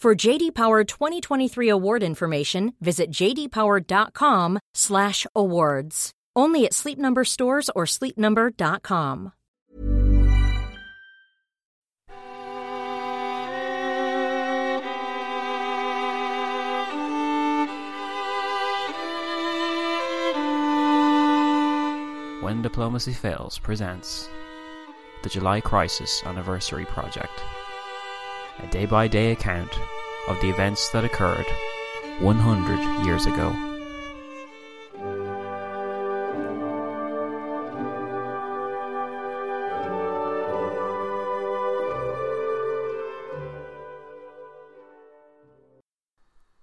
For JD Power 2023 award information, visit jdpower.com/awards. Only at Sleep Number stores or sleepnumber.com. When Diplomacy Fails presents the July Crisis Anniversary Project, a day by day account of the events that occurred 100 years ago.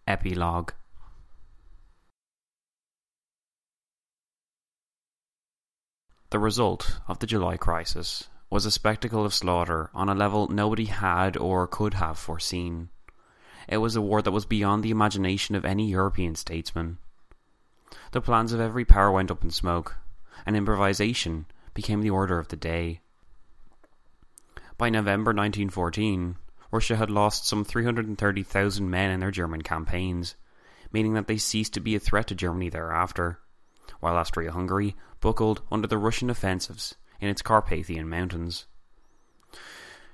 Epilogue The result of the July crisis was a spectacle of slaughter on a level nobody had or could have foreseen. It was a war that was beyond the imagination of any European statesman. The plans of every power went up in smoke, and improvisation became the order of the day. By November 1914, Russia had lost some 330,000 men in their German campaigns, meaning that they ceased to be a threat to Germany thereafter, while Austria Hungary buckled under the Russian offensives in its Carpathian mountains.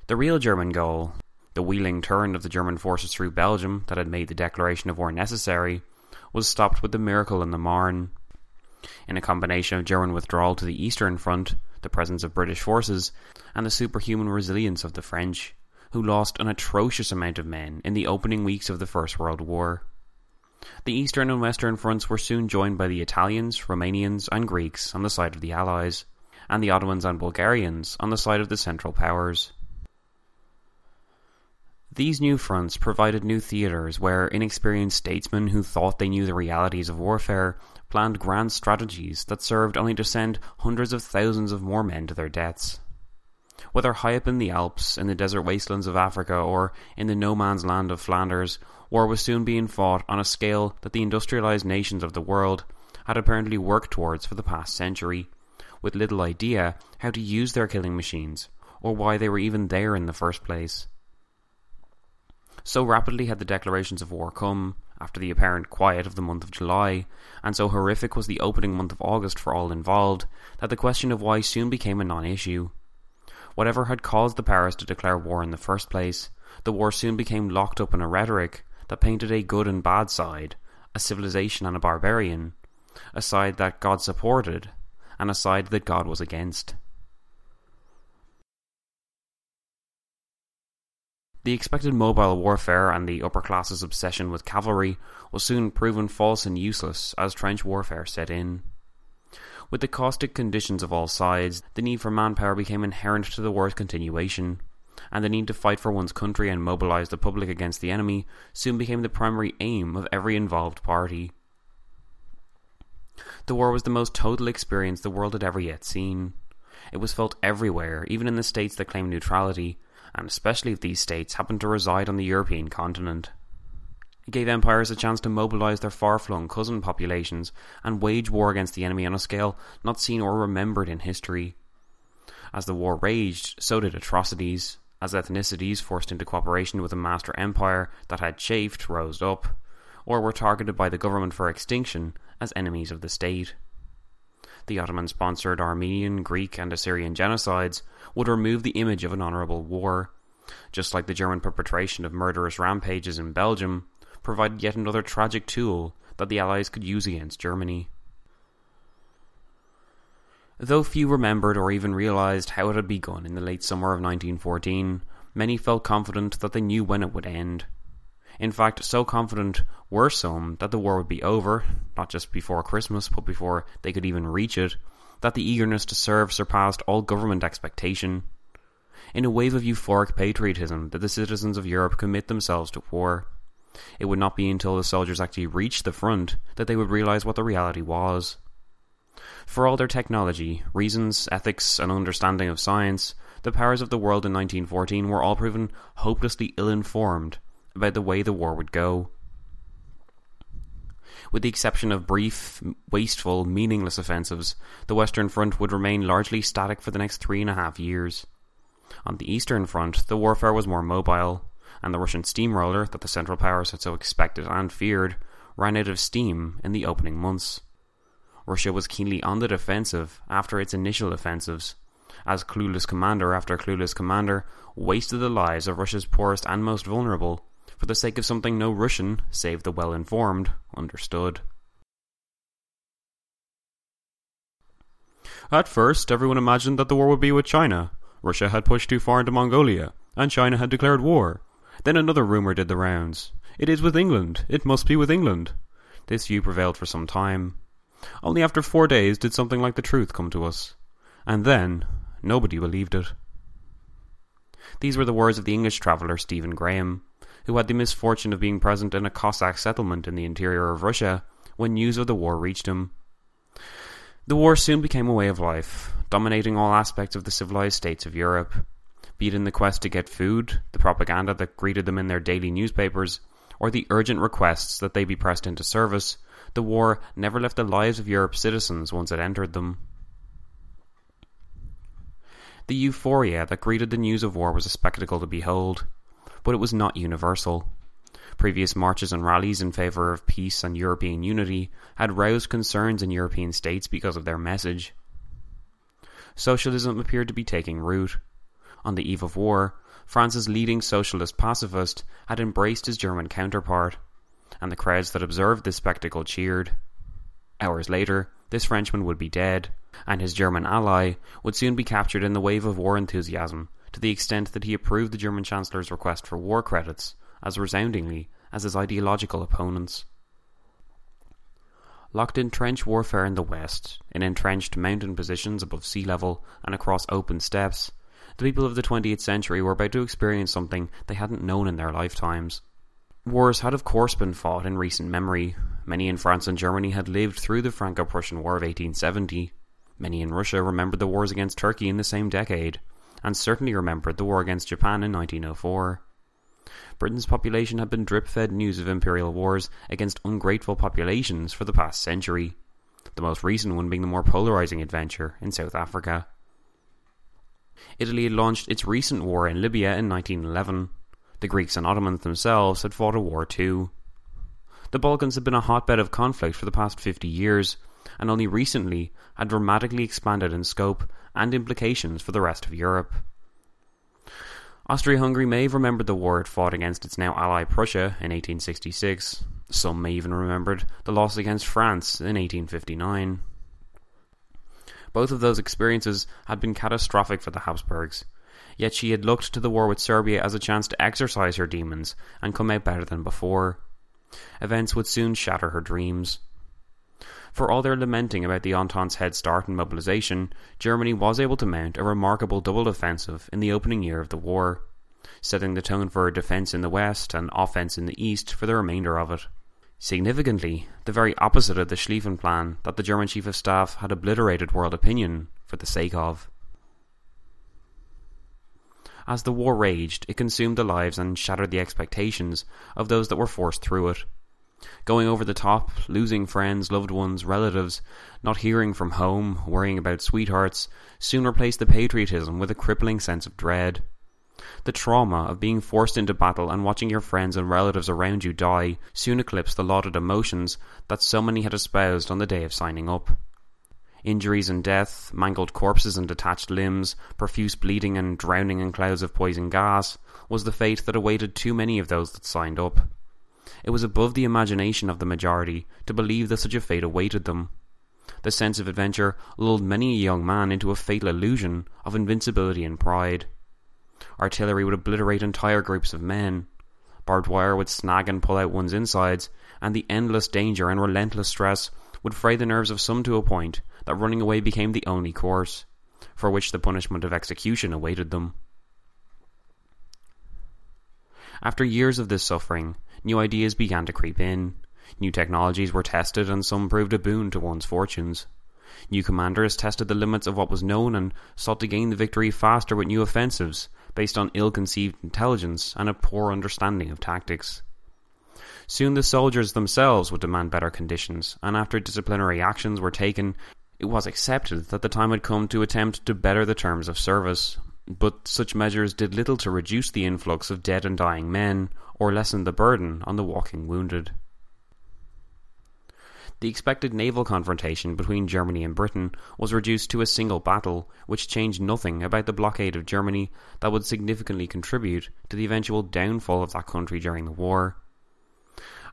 The real German goal, the wheeling turn of the German forces through Belgium that had made the declaration of war necessary, was stopped with the miracle in the Marne. In a combination of German withdrawal to the Eastern Front, the presence of British forces, and the superhuman resilience of the French, who lost an atrocious amount of men in the opening weeks of the First World War. The Eastern and Western fronts were soon joined by the Italians, Romanians, and Greeks on the side of the Allies, and the Ottomans and Bulgarians on the side of the Central Powers. These new fronts provided new theatres where inexperienced statesmen who thought they knew the realities of warfare planned grand strategies that served only to send hundreds of thousands of more men to their deaths. Whether high up in the Alps, in the desert wastelands of Africa, or in the no man's land of Flanders, war was soon being fought on a scale that the industrialized nations of the world had apparently worked towards for the past century, with little idea how to use their killing machines, or why they were even there in the first place. So rapidly had the declarations of war come, after the apparent quiet of the month of July, and so horrific was the opening month of August for all involved, that the question of why soon became a non issue. Whatever had caused the powers to declare war in the first place, the war soon became locked up in a rhetoric that painted a good and bad side, a civilization and a barbarian, a side that God supported, and a side that God was against. The expected mobile warfare and the upper classes' obsession with cavalry was soon proven false and useless as trench warfare set in. With the caustic conditions of all sides, the need for manpower became inherent to the war's continuation, and the need to fight for one's country and mobilize the public against the enemy soon became the primary aim of every involved party. The war was the most total experience the world had ever yet seen. It was felt everywhere, even in the states that claimed neutrality, and especially if these states happened to reside on the European continent. It gave empires a chance to mobilize their far flung cousin populations and wage war against the enemy on a scale not seen or remembered in history. As the war raged, so did atrocities, as ethnicities forced into cooperation with a master empire that had chafed rose up, or were targeted by the government for extinction as enemies of the state. The Ottoman sponsored Armenian, Greek, and Assyrian genocides would remove the image of an honourable war, just like the German perpetration of murderous rampages in Belgium provided yet another tragic tool that the Allies could use against Germany. Though few remembered or even realised how it had begun in the late summer of 1914, many felt confident that they knew when it would end. In fact, so confident were some that the war would be over, not just before Christmas, but before they could even reach it, that the eagerness to serve surpassed all government expectation. In a wave of euphoric patriotism did the citizens of Europe commit themselves to war. It would not be until the soldiers actually reached the front that they would realize what the reality was. For all their technology, reasons, ethics, and understanding of science, the powers of the world in 1914 were all proven hopelessly ill informed about the way the war would go. With the exception of brief, wasteful, meaningless offensives, the Western Front would remain largely static for the next three and a half years. On the Eastern Front, the warfare was more mobile, and the Russian steamroller that the Central Powers had so expected and feared ran out of steam in the opening months. Russia was keenly on the defensive after its initial offensives, as clueless commander after clueless commander wasted the lives of Russia's poorest and most vulnerable for the sake of something no Russian, save the well informed, understood. At first, everyone imagined that the war would be with China. Russia had pushed too far into Mongolia, and China had declared war. Then another rumour did the rounds. It is with England. It must be with England. This view prevailed for some time. Only after four days did something like the truth come to us. And then, nobody believed it. These were the words of the English traveller Stephen Graham, who had the misfortune of being present in a Cossack settlement in the interior of Russia when news of the war reached him. The war soon became a way of life, dominating all aspects of the civilized states of Europe, be it in the quest to get food, the propaganda that greeted them in their daily newspapers, or the urgent requests that they be pressed into service, the war never left the lives of Europe's citizens once it entered them. The euphoria that greeted the news of war was a spectacle to behold, but it was not universal. Previous marches and rallies in favour of peace and European unity had roused concerns in European states because of their message. Socialism appeared to be taking root. On the eve of war, France's leading socialist pacifist had embraced his German counterpart, and the crowds that observed this spectacle cheered. Hours later, this Frenchman would be dead, and his German ally would soon be captured in the wave of war enthusiasm to the extent that he approved the German Chancellor's request for war credits as resoundingly as his ideological opponents. Locked in trench warfare in the west, in entrenched mountain positions above sea level and across open steppes, the people of the 20th century were about to experience something they hadn't known in their lifetimes. Wars had of course been fought in recent memory. Many in France and Germany had lived through the Franco-Prussian War of 1870. Many in Russia remembered the wars against Turkey in the same decade, and certainly remembered the war against Japan in 1904. Britain's population had been drip-fed news of imperial wars against ungrateful populations for the past century, the most recent one being the more polarizing adventure in South Africa. Italy had launched its recent war in Libya in 1911. The Greeks and Ottomans themselves had fought a war too. The Balkans had been a hotbed of conflict for the past 50 years, and only recently had dramatically expanded in scope and implications for the rest of Europe. Austria-Hungary may have remembered the war it fought against its now ally Prussia in 1866. Some may even remembered the loss against France in 1859. Both of those experiences had been catastrophic for the Habsburgs, yet she had looked to the war with Serbia as a chance to exorcise her demons and come out better than before. Events would soon shatter her dreams. For all their lamenting about the Entente's head start in mobilization, Germany was able to mount a remarkable double offensive in the opening year of the war, setting the tone for a defence in the west and offence in the east for the remainder of it. Significantly, the very opposite of the Schlieffen Plan that the German Chief of Staff had obliterated world opinion for the sake of. As the war raged, it consumed the lives and shattered the expectations of those that were forced through it. Going over the top, losing friends, loved ones, relatives, not hearing from home, worrying about sweethearts, soon replaced the patriotism with a crippling sense of dread. The trauma of being forced into battle and watching your friends and relatives around you die soon eclipsed the lauded emotions that so many had espoused on the day of signing up. Injuries and death, mangled corpses and detached limbs, profuse bleeding and drowning in clouds of poison gas was the fate that awaited too many of those that signed up It was above the imagination of the majority to believe that such a fate awaited them. The sense of adventure lulled many a young man into a fatal illusion of invincibility and pride. Artillery would obliterate entire groups of men. Barbed wire would snag and pull out one's insides, and the endless danger and relentless stress would fray the nerves of some to a point that running away became the only course, for which the punishment of execution awaited them. After years of this suffering, new ideas began to creep in. New technologies were tested, and some proved a boon to one's fortunes. New commanders tested the limits of what was known and sought to gain the victory faster with new offensives based on ill conceived intelligence and a poor understanding of tactics. Soon the soldiers themselves would demand better conditions, and after disciplinary actions were taken, it was accepted that the time had come to attempt to better the terms of service. But such measures did little to reduce the influx of dead and dying men, or lessen the burden on the walking wounded. The expected naval confrontation between Germany and Britain was reduced to a single battle, which changed nothing about the blockade of Germany that would significantly contribute to the eventual downfall of that country during the war.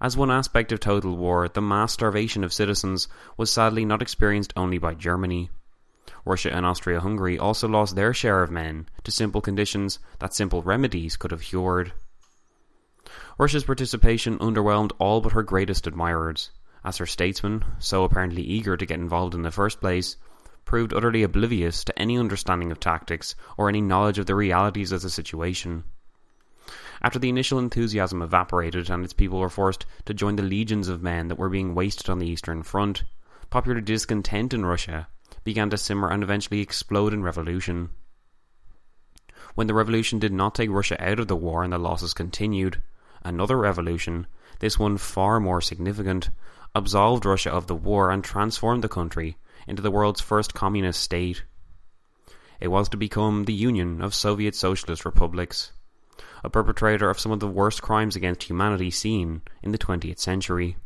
As one aspect of total war, the mass starvation of citizens was sadly not experienced only by Germany. Russia and Austria Hungary also lost their share of men to simple conditions that simple remedies could have cured. Russia's participation underwhelmed all but her greatest admirers as her statesmen, so apparently eager to get involved in the first place, proved utterly oblivious to any understanding of tactics or any knowledge of the realities of the situation. After the initial enthusiasm evaporated and its people were forced to join the legions of men that were being wasted on the Eastern Front, popular discontent in Russia began to simmer and eventually explode in revolution. When the revolution did not take Russia out of the war and the losses continued, another revolution, this one far more significant, absolved Russia of the war and transformed the country into the world's first communist state. It was to become the Union of Soviet Socialist Republics, a perpetrator of some of the worst crimes against humanity seen in the 20th century.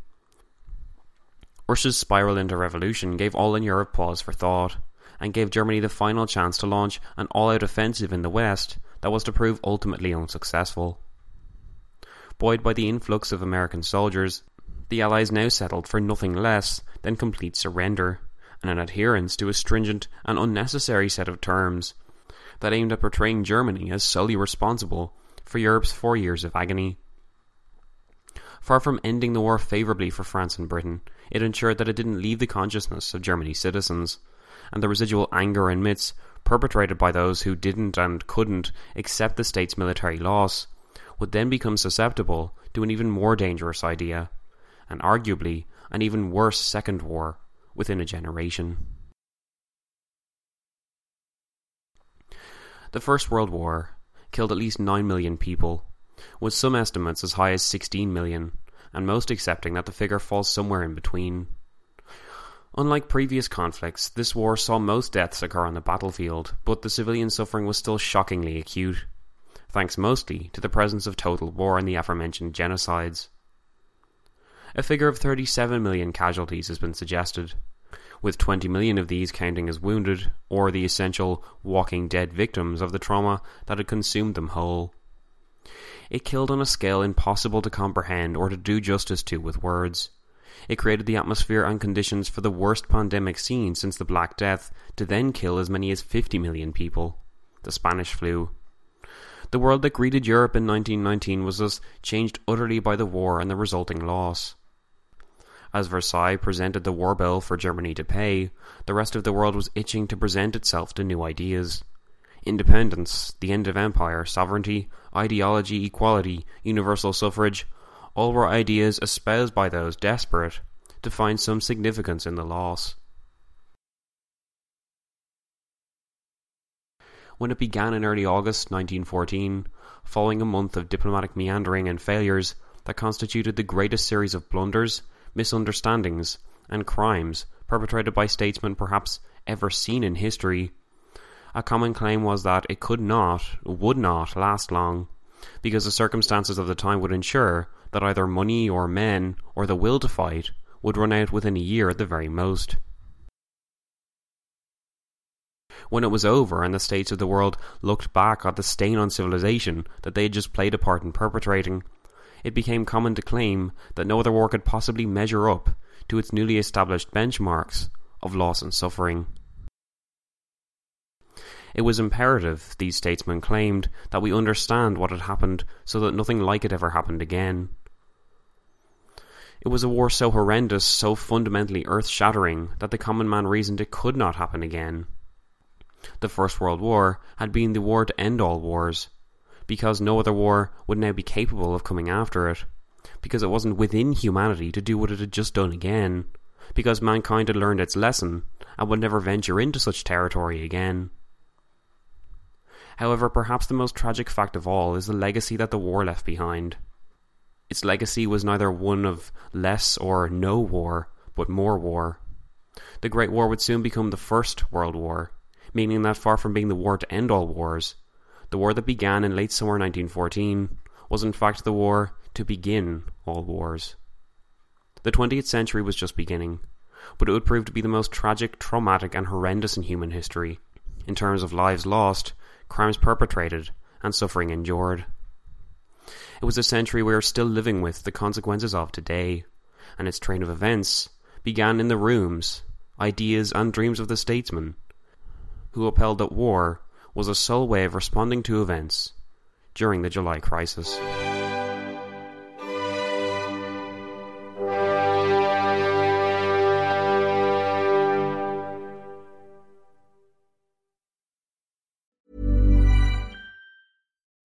Russia's spiral into revolution gave all in Europe pause for thought, and gave Germany the final chance to launch an all out offensive in the West that was to prove ultimately unsuccessful. Buoyed by the influx of American soldiers, the Allies now settled for nothing less than complete surrender and an adherence to a stringent and unnecessary set of terms that aimed at portraying Germany as solely responsible for Europe's four years of agony. Far from ending the war favourably for France and Britain, it ensured that it didn't leave the consciousness of Germany's citizens, and the residual anger and myths perpetrated by those who didn't and couldn't accept the state's military loss would then become susceptible to an even more dangerous idea and arguably an even worse second war within a generation. The First World War killed at least 9 million people, with some estimates as high as 16 million, and most accepting that the figure falls somewhere in between. Unlike previous conflicts, this war saw most deaths occur on the battlefield, but the civilian suffering was still shockingly acute, thanks mostly to the presence of total war and the aforementioned genocides. A figure of 37 million casualties has been suggested, with 20 million of these counting as wounded, or the essential walking dead victims of the trauma that had consumed them whole. It killed on a scale impossible to comprehend or to do justice to with words. It created the atmosphere and conditions for the worst pandemic seen since the Black Death to then kill as many as 50 million people. The Spanish flu. The world that greeted Europe in 1919 was thus changed utterly by the war and the resulting loss. As Versailles presented the war bill for Germany to pay, the rest of the world was itching to present itself to new ideas. Independence, the end of empire, sovereignty, ideology, equality, universal suffrage, all were ideas espoused by those desperate to find some significance in the loss. When it began in early August 1914, following a month of diplomatic meandering and failures that constituted the greatest series of blunders misunderstandings, and crimes perpetrated by statesmen perhaps ever seen in history. A common claim was that it could not, would not last long, because the circumstances of the time would ensure that either money or men or the will to fight would run out within a year at the very most. When it was over and the states of the world looked back at the stain on civilization that they had just played a part in perpetrating, it became common to claim that no other war could possibly measure up to its newly established benchmarks of loss and suffering. It was imperative, these statesmen claimed, that we understand what had happened so that nothing like it ever happened again. It was a war so horrendous, so fundamentally earth shattering, that the common man reasoned it could not happen again. The First World War had been the war to end all wars, because no other war would now be capable of coming after it, because it wasn't within humanity to do what it had just done again, because mankind had learned its lesson and would never venture into such territory again. However, perhaps the most tragic fact of all is the legacy that the war left behind. Its legacy was neither one of less or no war, but more war. The Great War would soon become the First World War, meaning that far from being the war to end all wars, the war that began in late summer 1914 was in fact the war to begin all wars. The 20th century was just beginning, but it would prove to be the most tragic, traumatic, and horrendous in human history, in terms of lives lost, crimes perpetrated, and suffering endured. It was a century we are still living with the consequences of today, and its train of events began in the rooms, ideas, and dreams of the statesmen who upheld that war was a sole way of responding to events during the July crisis.